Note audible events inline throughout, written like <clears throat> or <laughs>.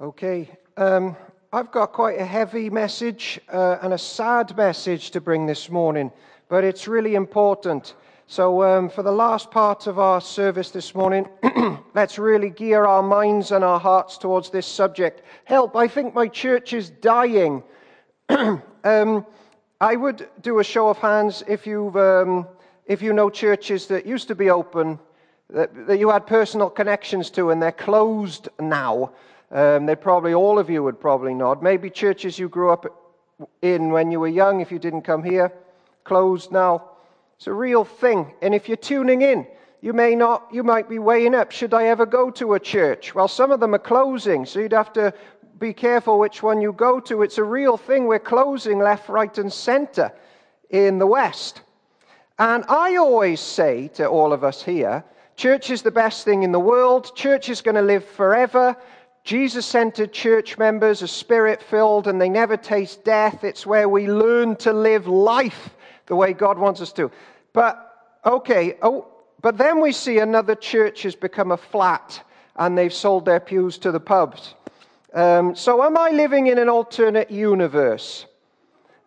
Okay, um, I've got quite a heavy message uh, and a sad message to bring this morning, but it's really important. So, um, for the last part of our service this morning, <clears throat> let's really gear our minds and our hearts towards this subject. Help, I think my church is dying. <clears throat> um, I would do a show of hands if, you've, um, if you know churches that used to be open, that, that you had personal connections to, and they're closed now. Um, they probably, all of you would probably nod. Maybe churches you grew up in when you were young, if you didn't come here, closed now. It's a real thing. And if you're tuning in, you may not, you might be weighing up, should I ever go to a church? Well, some of them are closing, so you'd have to be careful which one you go to. It's a real thing. We're closing left, right, and center in the West. And I always say to all of us here, church is the best thing in the world. Church is going to live forever. Jesus centered church members are spirit filled and they never taste death. It's where we learn to live life the way God wants us to. But, okay, oh, but then we see another church has become a flat and they've sold their pews to the pubs. Um, so, am I living in an alternate universe?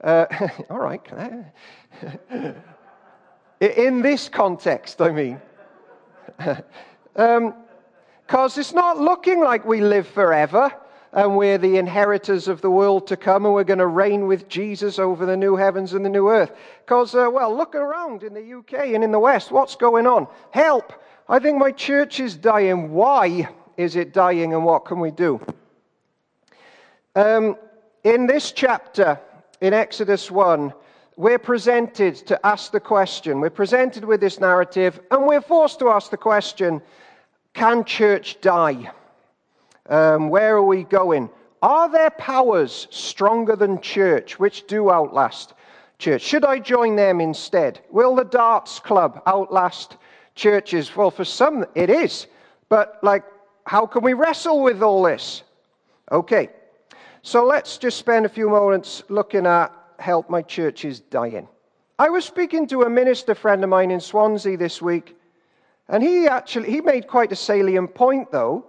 Uh, <laughs> all right. <laughs> in this context, I mean. <laughs> um, because it's not looking like we live forever and we're the inheritors of the world to come and we're going to reign with Jesus over the new heavens and the new earth. Because, uh, well, look around in the UK and in the West. What's going on? Help! I think my church is dying. Why is it dying and what can we do? Um, in this chapter, in Exodus 1, we're presented to ask the question. We're presented with this narrative and we're forced to ask the question can church die? Um, where are we going? Are there powers stronger than church which do outlast church? Should I join them instead? Will the darts club outlast churches? Well, for some it is. But, like, how can we wrestle with all this? Okay, so let's just spend a few moments looking at help my church is dying. I was speaking to a minister friend of mine in Swansea this week and he actually he made quite a salient point, though.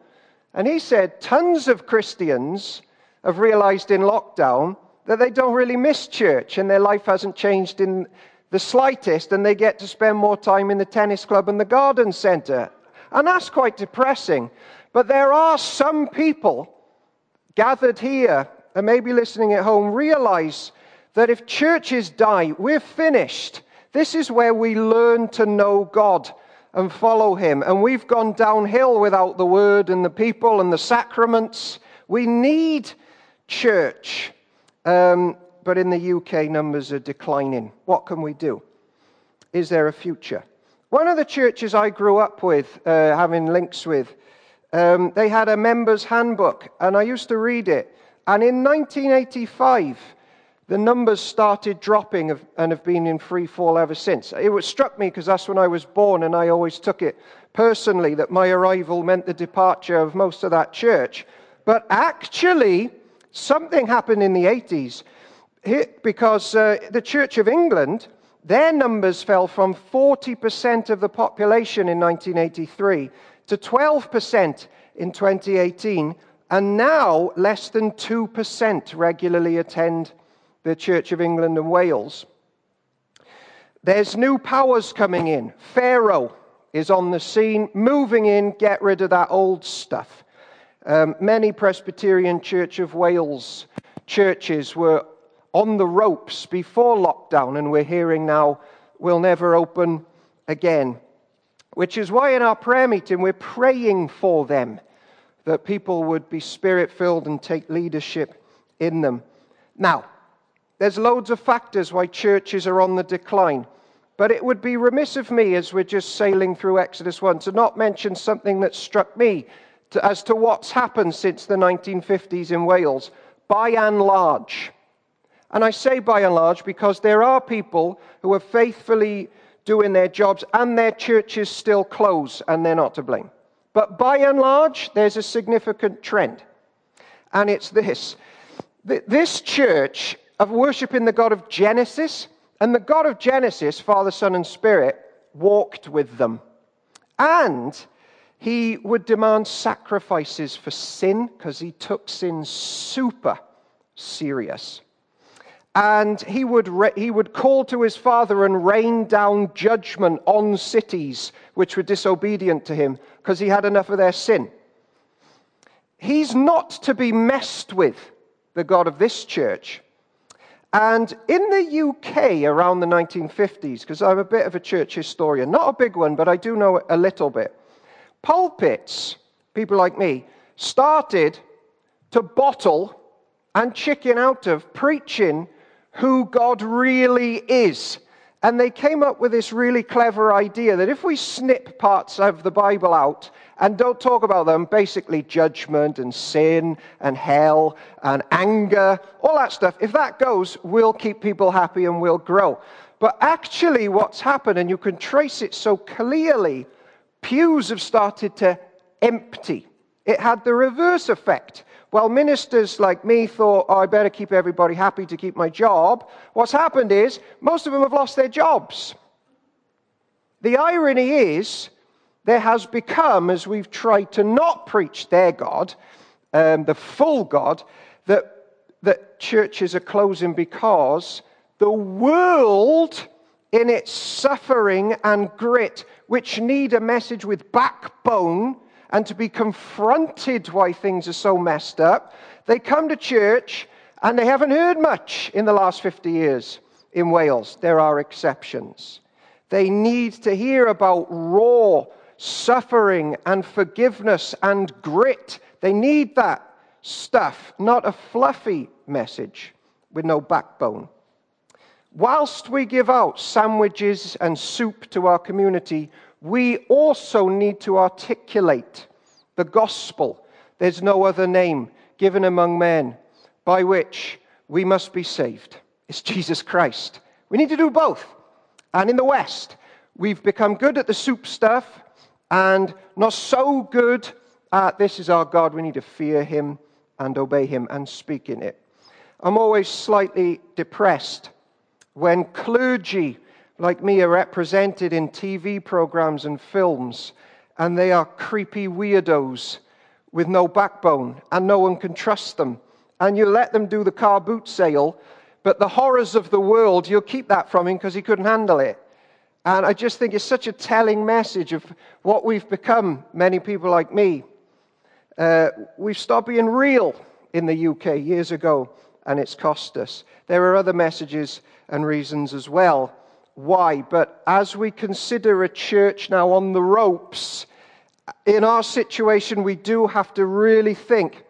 And he said tons of Christians have realized in lockdown that they don't really miss church and their life hasn't changed in the slightest, and they get to spend more time in the tennis club and the garden center. And that's quite depressing. But there are some people gathered here and maybe listening at home realize that if churches die, we're finished. This is where we learn to know God and follow him. And we've gone downhill without the word and the people and the sacraments. We need church. Um, but in the UK, numbers are declining. What can we do? Is there a future? One of the churches I grew up with, uh, having links with, um, they had a member's handbook, and I used to read it. And in 1985, the numbers started dropping and have been in free fall ever since. It struck me because that's when I was born, and I always took it personally that my arrival meant the departure of most of that church. But actually, something happened in the 80s because uh, the Church of England, their numbers fell from 40% of the population in 1983 to 12% in 2018, and now less than 2% regularly attend the Church of England and Wales. There's new powers coming in. Pharaoh is on the scene, moving in, get rid of that old stuff. Um, many Presbyterian Church of Wales churches were on the ropes before lockdown, and we're hearing now will never open again. Which is why in our prayer meeting we're praying for them, that people would be spirit filled and take leadership in them. Now, there's loads of factors why churches are on the decline. But it would be remiss of me, as we're just sailing through Exodus 1, to not mention something that struck me to, as to what's happened since the 1950s in Wales, by and large. And I say by and large because there are people who are faithfully doing their jobs and their churches still close, and they're not to blame. But by and large, there's a significant trend. And it's this this church of worshiping the God of Genesis. And the God of Genesis, Father, Son, and Spirit, walked with them. And He would demand sacrifices for sin because he took sin super serious. And he would, re- he would call to his father and rain down judgment on cities which were disobedient to him because he had enough of their sin. He's not to be messed with, the God of this church. And in the UK around the 1950s, because I'm a bit of a church historian, not a big one, but I do know a little bit, pulpits, people like me, started to bottle and chicken out of preaching who God really is. And they came up with this really clever idea that if we snip parts of the Bible out and don't talk about them, basically judgment and sin and hell and anger, all that stuff, if that goes, we'll keep people happy and we'll grow. But actually, what's happened, and you can trace it so clearly, pews have started to empty. It had the reverse effect. Well, ministers like me thought, oh, I better keep everybody happy to keep my job. What's happened is most of them have lost their jobs. The irony is, there has become, as we've tried to not preach their God, um, the full God, that, that churches are closing because the world, in its suffering and grit, which need a message with backbone, and to be confronted why things are so messed up, they come to church and they haven't heard much in the last 50 years in Wales. There are exceptions. They need to hear about raw suffering and forgiveness and grit. They need that stuff, not a fluffy message with no backbone. Whilst we give out sandwiches and soup to our community, we also need to articulate the gospel. There's no other name given among men by which we must be saved. It's Jesus Christ. We need to do both. And in the West, we've become good at the soup stuff and not so good at this is our God. We need to fear him and obey him and speak in it. I'm always slightly depressed when clergy like me are represented in TV programs and films, and they are creepy weirdos with no backbone, and no one can trust them. And you let them do the car boot sale, but the horrors of the world, you'll keep that from him because he couldn't handle it. And I just think it's such a telling message of what we've become, many people like me. Uh, we've stopped being real in the UK years ago, and it's cost us. There are other messages and reasons as well why. But as we consider a church now on the ropes, in our situation, we do have to really think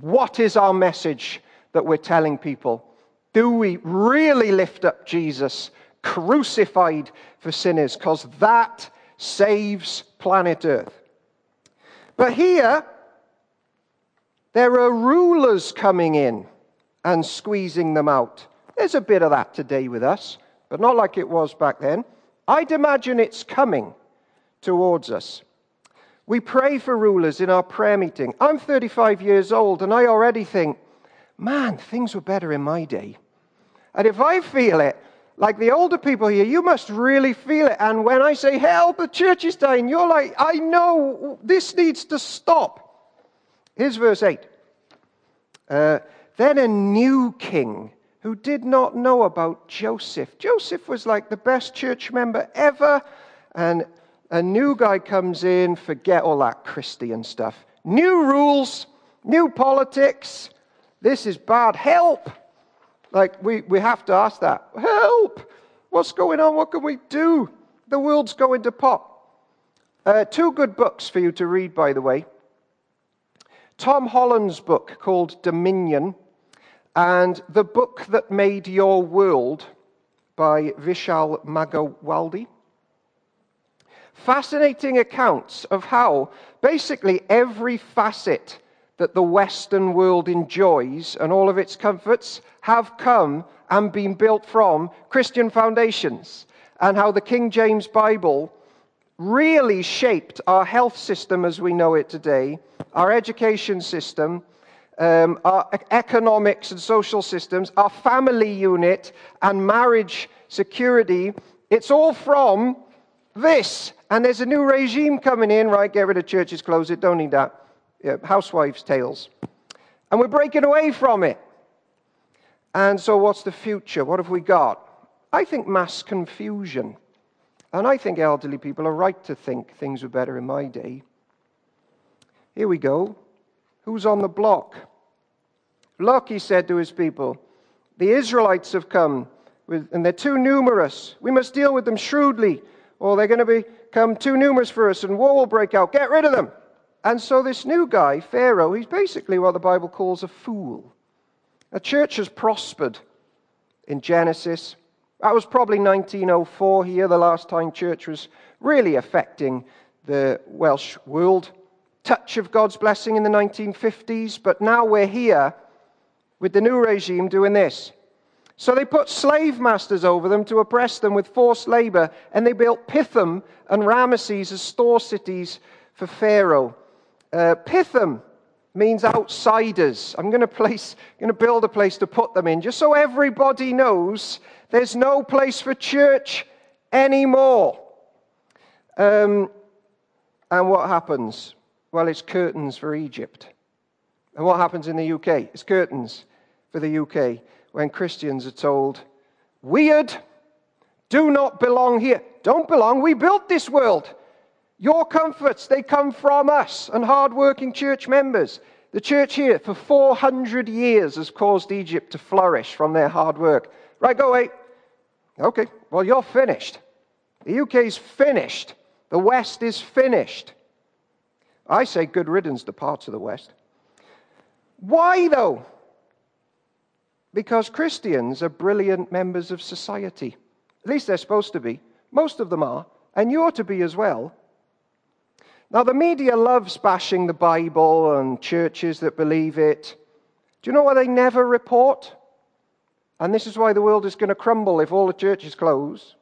what is our message that we're telling people? Do we really lift up Jesus crucified for sinners? Because that saves planet Earth. But here, there are rulers coming in and squeezing them out. There's a bit of that today with us but not like it was back then. I'd imagine it's coming towards us. We pray for rulers in our prayer meeting. I'm 35 years old, and I already think, man, things were better in my day. And if I feel it, like the older people here, you must really feel it. And when I say, help, the church is dying, you're like, I know this needs to stop. Here's verse 8. Uh, then a new king who did not know about Joseph. Joseph was like the best church member ever, and a new guy comes in, forget all that Christian stuff. New rules, new politics. This is bad. Help! Like, we, we have to ask that. Help! What's going on? What can we do? The world's going to pop. Uh, two good books for you to read, by the way. Tom Holland's book called Dominion and The Book That Made Your World by Vishal Mangalwadi. Fascinating accounts of how basically every facet that the Western world enjoys and all of its comforts have come and been built from Christian foundations, and how the King James Bible really shaped our health system as we know it today, our education system, um, our economics and social systems, our family unit and marriage security, it's all from this. And there's a new regime coming in, right? Get rid of churches, close it, don't need that. Housewives' tales. And we're breaking away from it. And so, what's the future? What have we got? I think mass confusion. And I think elderly people are right to think things were better in my day. Here we go. Who's on the block? Look, he said to his people, the Israelites have come, with, and they're too numerous. We must deal with them shrewdly, or they're going to become too numerous for us, and war will break out. Get rid of them. And so, this new guy, Pharaoh, he's basically what the Bible calls a fool. A church has prospered in Genesis. That was probably 1904 here, the last time church was really affecting the Welsh world. Touch of God's blessing in the 1950s, but now we're here with the new regime doing this. So they put slave masters over them to oppress them with forced labor, and they built Pithom and Ramesses as store cities for Pharaoh. Uh, Pithom means outsiders. I'm going to place, going to build a place to put them in, just so everybody knows there's no place for church anymore. Um, and what happens? Well, it's curtains for Egypt. And what happens in the UK? It's curtains for the UK when Christians are told, Weird, do not belong here. Don't belong. We built this world. Your comforts, they come from us and hardworking church members. The church here for 400 years has caused Egypt to flourish from their hard work. Right, go away. Okay, well, you're finished. The UK's finished. The West is finished. I say good riddance to parts of the West. Why, though? Because Christians are brilliant members of society. At least they're supposed to be. Most of them are. And you ought to be as well. Now, the media loves bashing the Bible and churches that believe it. Do you know what they never report? And this is why the world is going to crumble if all the churches close.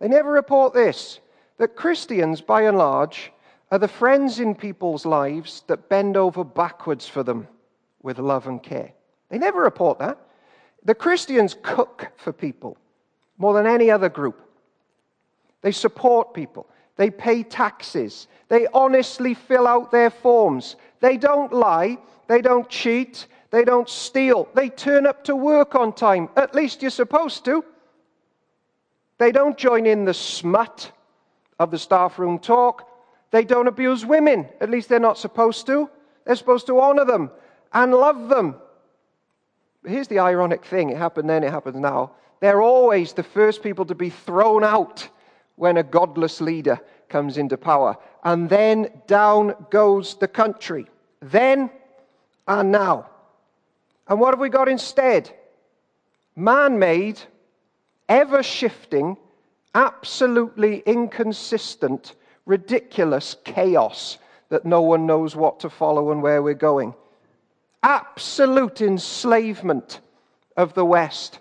They never report this that Christians, by and large, are the friends in people's lives that bend over backwards for them with love and care. They never report that. The Christians cook for people more than any other group. They support people. They pay taxes. They honestly fill out their forms. They don't lie. They don't cheat. They don't steal. They turn up to work on time. At least you're supposed to. They don't join in the smut of the staff room talk. They don't abuse women. At least they're not supposed to. They're supposed to honor them and love them. But Here's the ironic thing it happened then, it happens now. They're always the first people to be thrown out when a godless leader comes into power. And then down goes the country. Then and now. And what have we got instead? Man made, ever shifting, absolutely inconsistent, ridiculous chaos that no one knows what to follow and where we're going. Absolute enslavement of the West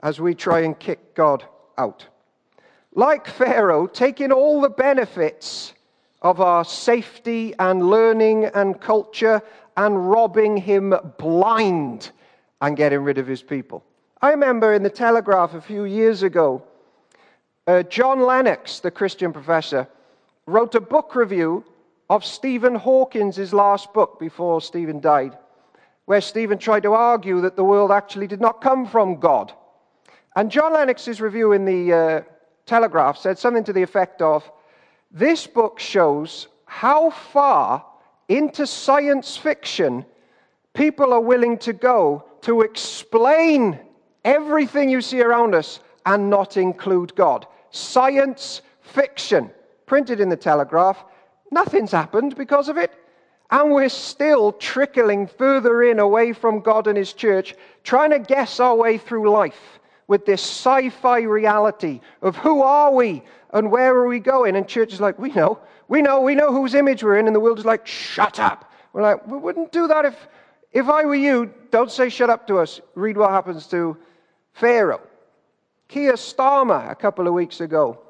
as we try and kick God out like Pharaoh, taking all the benefits of our safety and learning and culture and robbing him blind and getting rid of his people. I remember in the Telegraph a few years ago, uh, John Lennox, the Christian professor, wrote a book review of Stephen Hawkins' last book before Stephen died, where Stephen tried to argue that the world actually did not come from God. And John Lennox's review in the uh, Telegraph said something to the effect of this book shows how far into science fiction people are willing to go to explain everything you see around us and not include God. Science fiction, printed in the Telegraph. Nothing's happened because of it. And we're still trickling further in away from God and His church, trying to guess our way through life with this sci fi reality of who are we and where are we going? And church is like, we know, we know, we know whose image we're in. And the world is like, shut up. We're like, we wouldn't do that if, if I were you. Don't say shut up to us. Read what happens to Pharaoh. Keir Starmer a couple of weeks ago,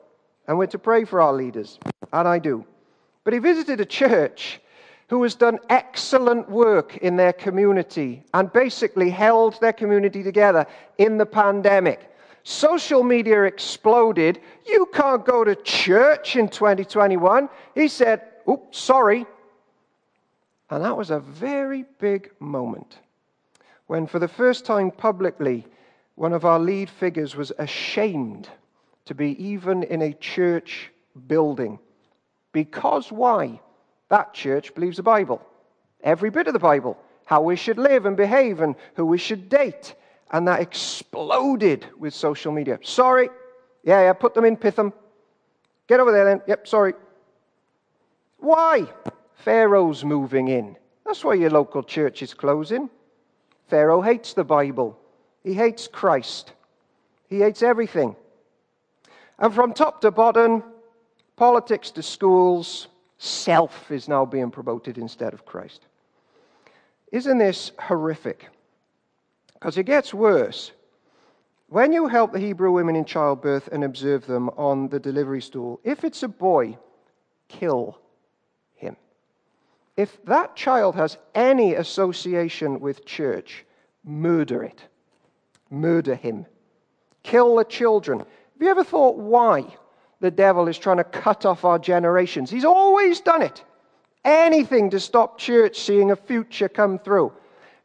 and we're to pray for our leaders, and I do. But he visited a church who has done excellent work in their community and basically held their community together in the pandemic. Social media exploded. You can't go to church in 2021. He said, Oops, sorry. And that was a very big moment when, for the first time publicly, one of our lead figures was ashamed to be even in a church building. Because why? That church believes the Bible, every bit of the Bible, how we should live and behave and who we should date. And that exploded with social media. Sorry. Yeah, yeah, put them in Pithom. Get over there then. Yep, sorry. Why? Pharaoh's moving in. That's why your local church is closing. Pharaoh hates the Bible, he hates Christ, he hates everything. And from top to bottom, politics to schools, self is now being promoted instead of Christ. Isn't this horrific? Because it gets worse. When you help the Hebrew women in childbirth and observe them on the delivery stool, if it's a boy, kill him. If that child has any association with church, murder it. Murder him. Kill the children. Have you ever thought why the devil is trying to cut off our generations? He's always done it. Anything to stop church seeing a future come through.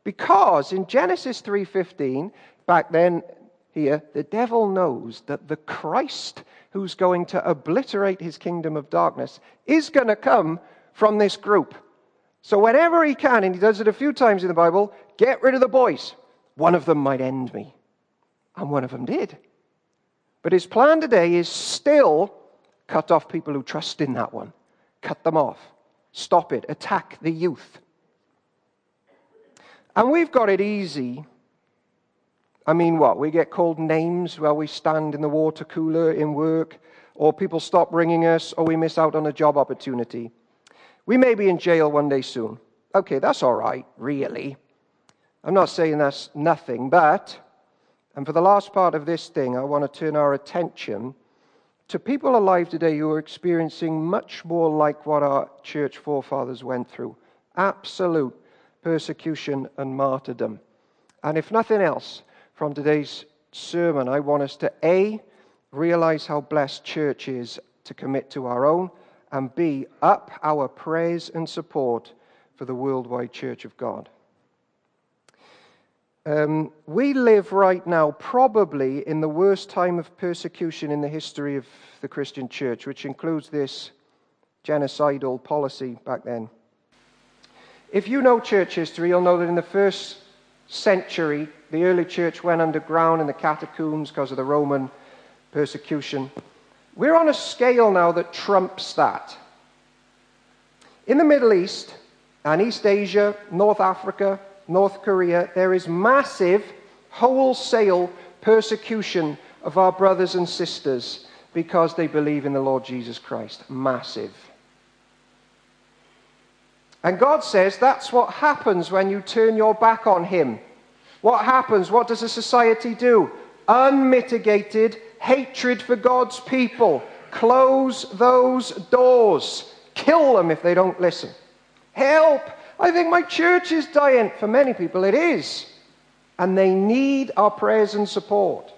Because in Genesis 3:15, back then here, the devil knows that the Christ who's going to obliterate his kingdom of darkness is going to come from this group. So whenever he can, and he does it a few times in the Bible, get rid of the boys. One of them might end me. And one of them did. But his plan today is still cut off people who trust in that one. Cut them off. Stop it. Attack the youth. And we've got it easy. I mean, what? We get called names while we stand in the water cooler in work, or people stop ringing us, or we miss out on a job opportunity. We may be in jail one day soon. Okay, that's all right, really. I'm not saying that's nothing, but, and for the last part of this thing, I want to turn our attention to people alive today who are experiencing much more like what our church forefathers went through absolute persecution, and martyrdom. And if nothing else, from today's sermon, I want us to A, realize how blessed church is to commit to our own, and B, up our praise and support for the worldwide church of God. Um, we live right now probably in the worst time of persecution in the history of the Christian church, which includes this genocidal policy back then. If you know church history, you'll know that in the first century, the early church went underground in the catacombs because of the Roman persecution. We're on a scale now that trumps that. In the Middle East and East Asia, North Africa, North Korea, there is massive, wholesale persecution of our brothers and sisters because they believe in the Lord Jesus Christ. Massive. And God says that's what happens when you turn your back on Him. What happens? What does a society do? Unmitigated hatred for God's people. Close those doors. Kill them if they don't listen. Help! I think my church is dying. For many people, it is. And they need our prayers and support.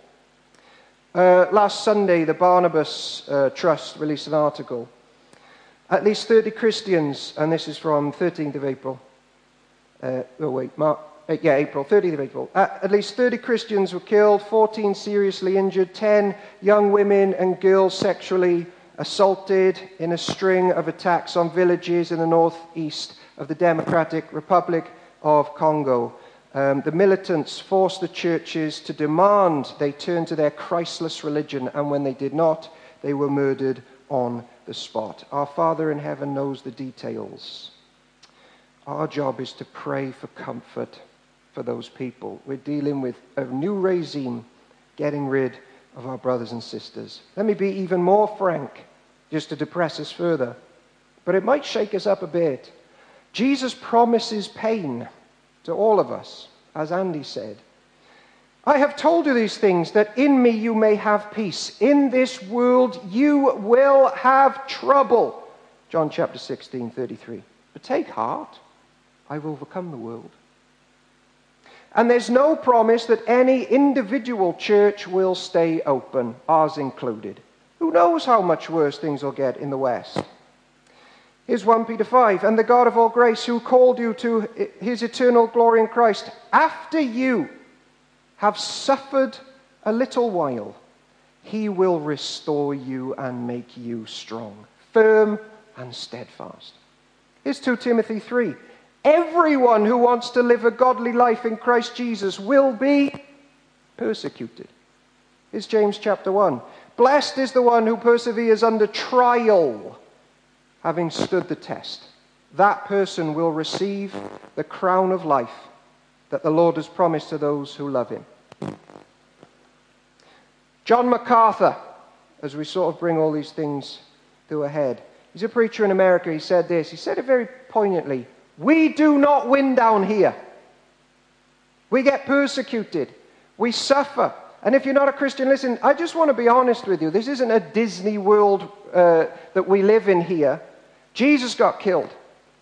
Uh, last Sunday, the Barnabas uh, Trust released an article at least 30 Christians, and this is from 13th of April. Uh, oh, wait, Mark, uh, yeah, April, 30th of April. At least 30 Christians were killed, 14 seriously injured, 10 young women and girls sexually assaulted in a string of attacks on villages in the northeast of the Democratic Republic of Congo. Um, the militants forced the churches to demand they turn to their Christless religion, and when they did not, they were murdered on the spot. Our Father in heaven knows the details. Our job is to pray for comfort for those people. We're dealing with a new regime getting rid of our brothers and sisters. Let me be even more frank, just to depress us further, but it might shake us up a bit. Jesus promises pain to all of us, as Andy said. I have told you these things that in me you may have peace. In this world you will have trouble. John chapter 16, 33. But take heart, I've overcome the world. And there's no promise that any individual church will stay open, ours included. Who knows how much worse things will get in the West? Here's 1 Peter 5 And the God of all grace, who called you to his eternal glory in Christ, after you have suffered a little while, he will restore you and make you strong, firm and steadfast. Here's 2 Timothy 3 Everyone who wants to live a godly life in Christ Jesus will be persecuted. Here's James chapter 1. Blessed is the one who perseveres under trial having stood the test, that person will receive the crown of life that the Lord has promised to those who love him. John MacArthur, as we sort of bring all these things to a head, he's a preacher in America. He said this, he said it very poignantly We do not win down here. We get persecuted, we suffer. And if you're not a Christian, listen, I just want to be honest with you. This isn't a Disney world uh, that we live in here. Jesus got killed,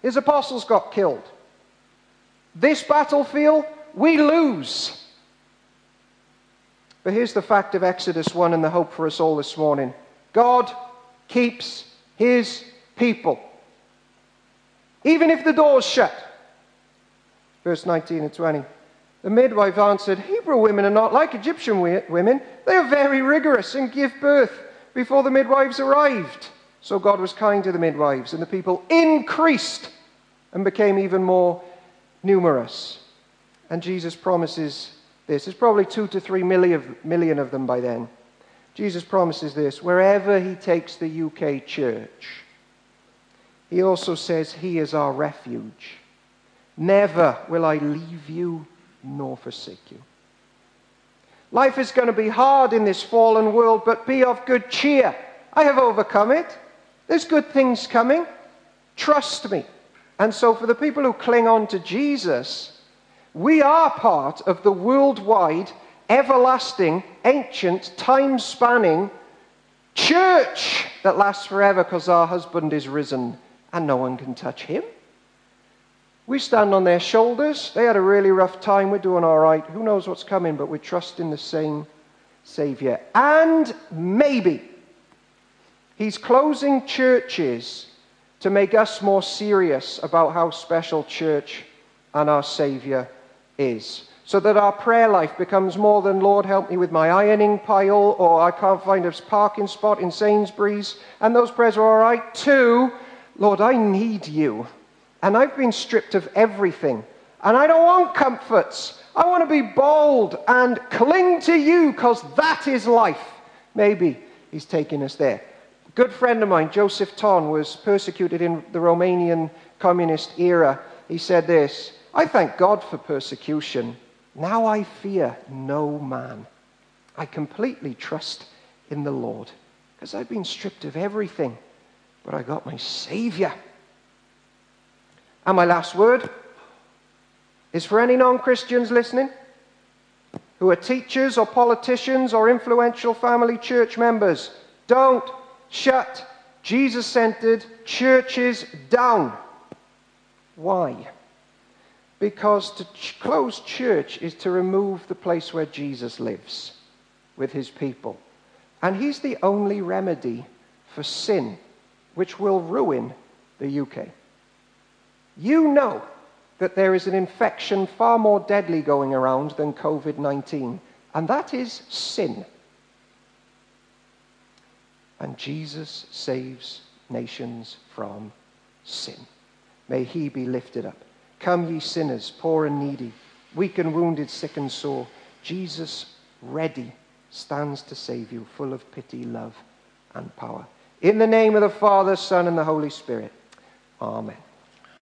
his apostles got killed. This battlefield, we lose. But here's the fact of Exodus 1 and the hope for us all this morning God keeps his people. Even if the door's shut. Verse 19 and 20. The midwife answered, Hebrew women are not like Egyptian women. They are very rigorous and give birth before the midwives arrived. So God was kind to the midwives, and the people increased and became even more numerous. And Jesus promises this. There's probably two to three million, million of them by then. Jesus promises this wherever he takes the UK church. He also says, He is our refuge. Never will I leave you nor forsake you. Life is going to be hard in this fallen world, but be of good cheer. I have overcome it. There's good things coming. Trust me. And so, for the people who cling on to Jesus, we are part of the worldwide, everlasting, ancient, time spanning church that lasts forever because our husband is risen and no one can touch him. We stand on their shoulders. They had a really rough time. We're doing all right. Who knows what's coming, but we trust in the same Savior. And maybe He's closing churches to make us more serious about how special church and our Savior is. So that our prayer life becomes more than, Lord, help me with my ironing pile, or I can't find a parking spot in Sainsbury's. And those prayers are all right too. Lord, I need you. And I've been stripped of everything. And I don't want comforts. I want to be bold and cling to you because that is life. Maybe he's taking us there good friend of mine, Joseph Tson, was persecuted in the Romanian communist era. He said this I thank God for persecution. Now I fear no man. I completely trust in the Lord because I've been stripped of everything, but I got my Savior. And my last word is for any non Christians listening who are teachers or politicians or influential family church members. Don't shut Jesus centered churches down. Why? Because to ch- close church is to remove the place where Jesus lives with his people. And he's the only remedy for sin, which will ruin the UK. You know that there is an infection far more deadly going around than COVID 19, and that is sin. And Jesus saves nations from sin. May he be lifted up. Come, ye sinners, poor and needy, weak and wounded, sick and sore. Jesus, ready, stands to save you, full of pity, love, and power. In the name of the Father, Son, and the Holy Spirit. Amen.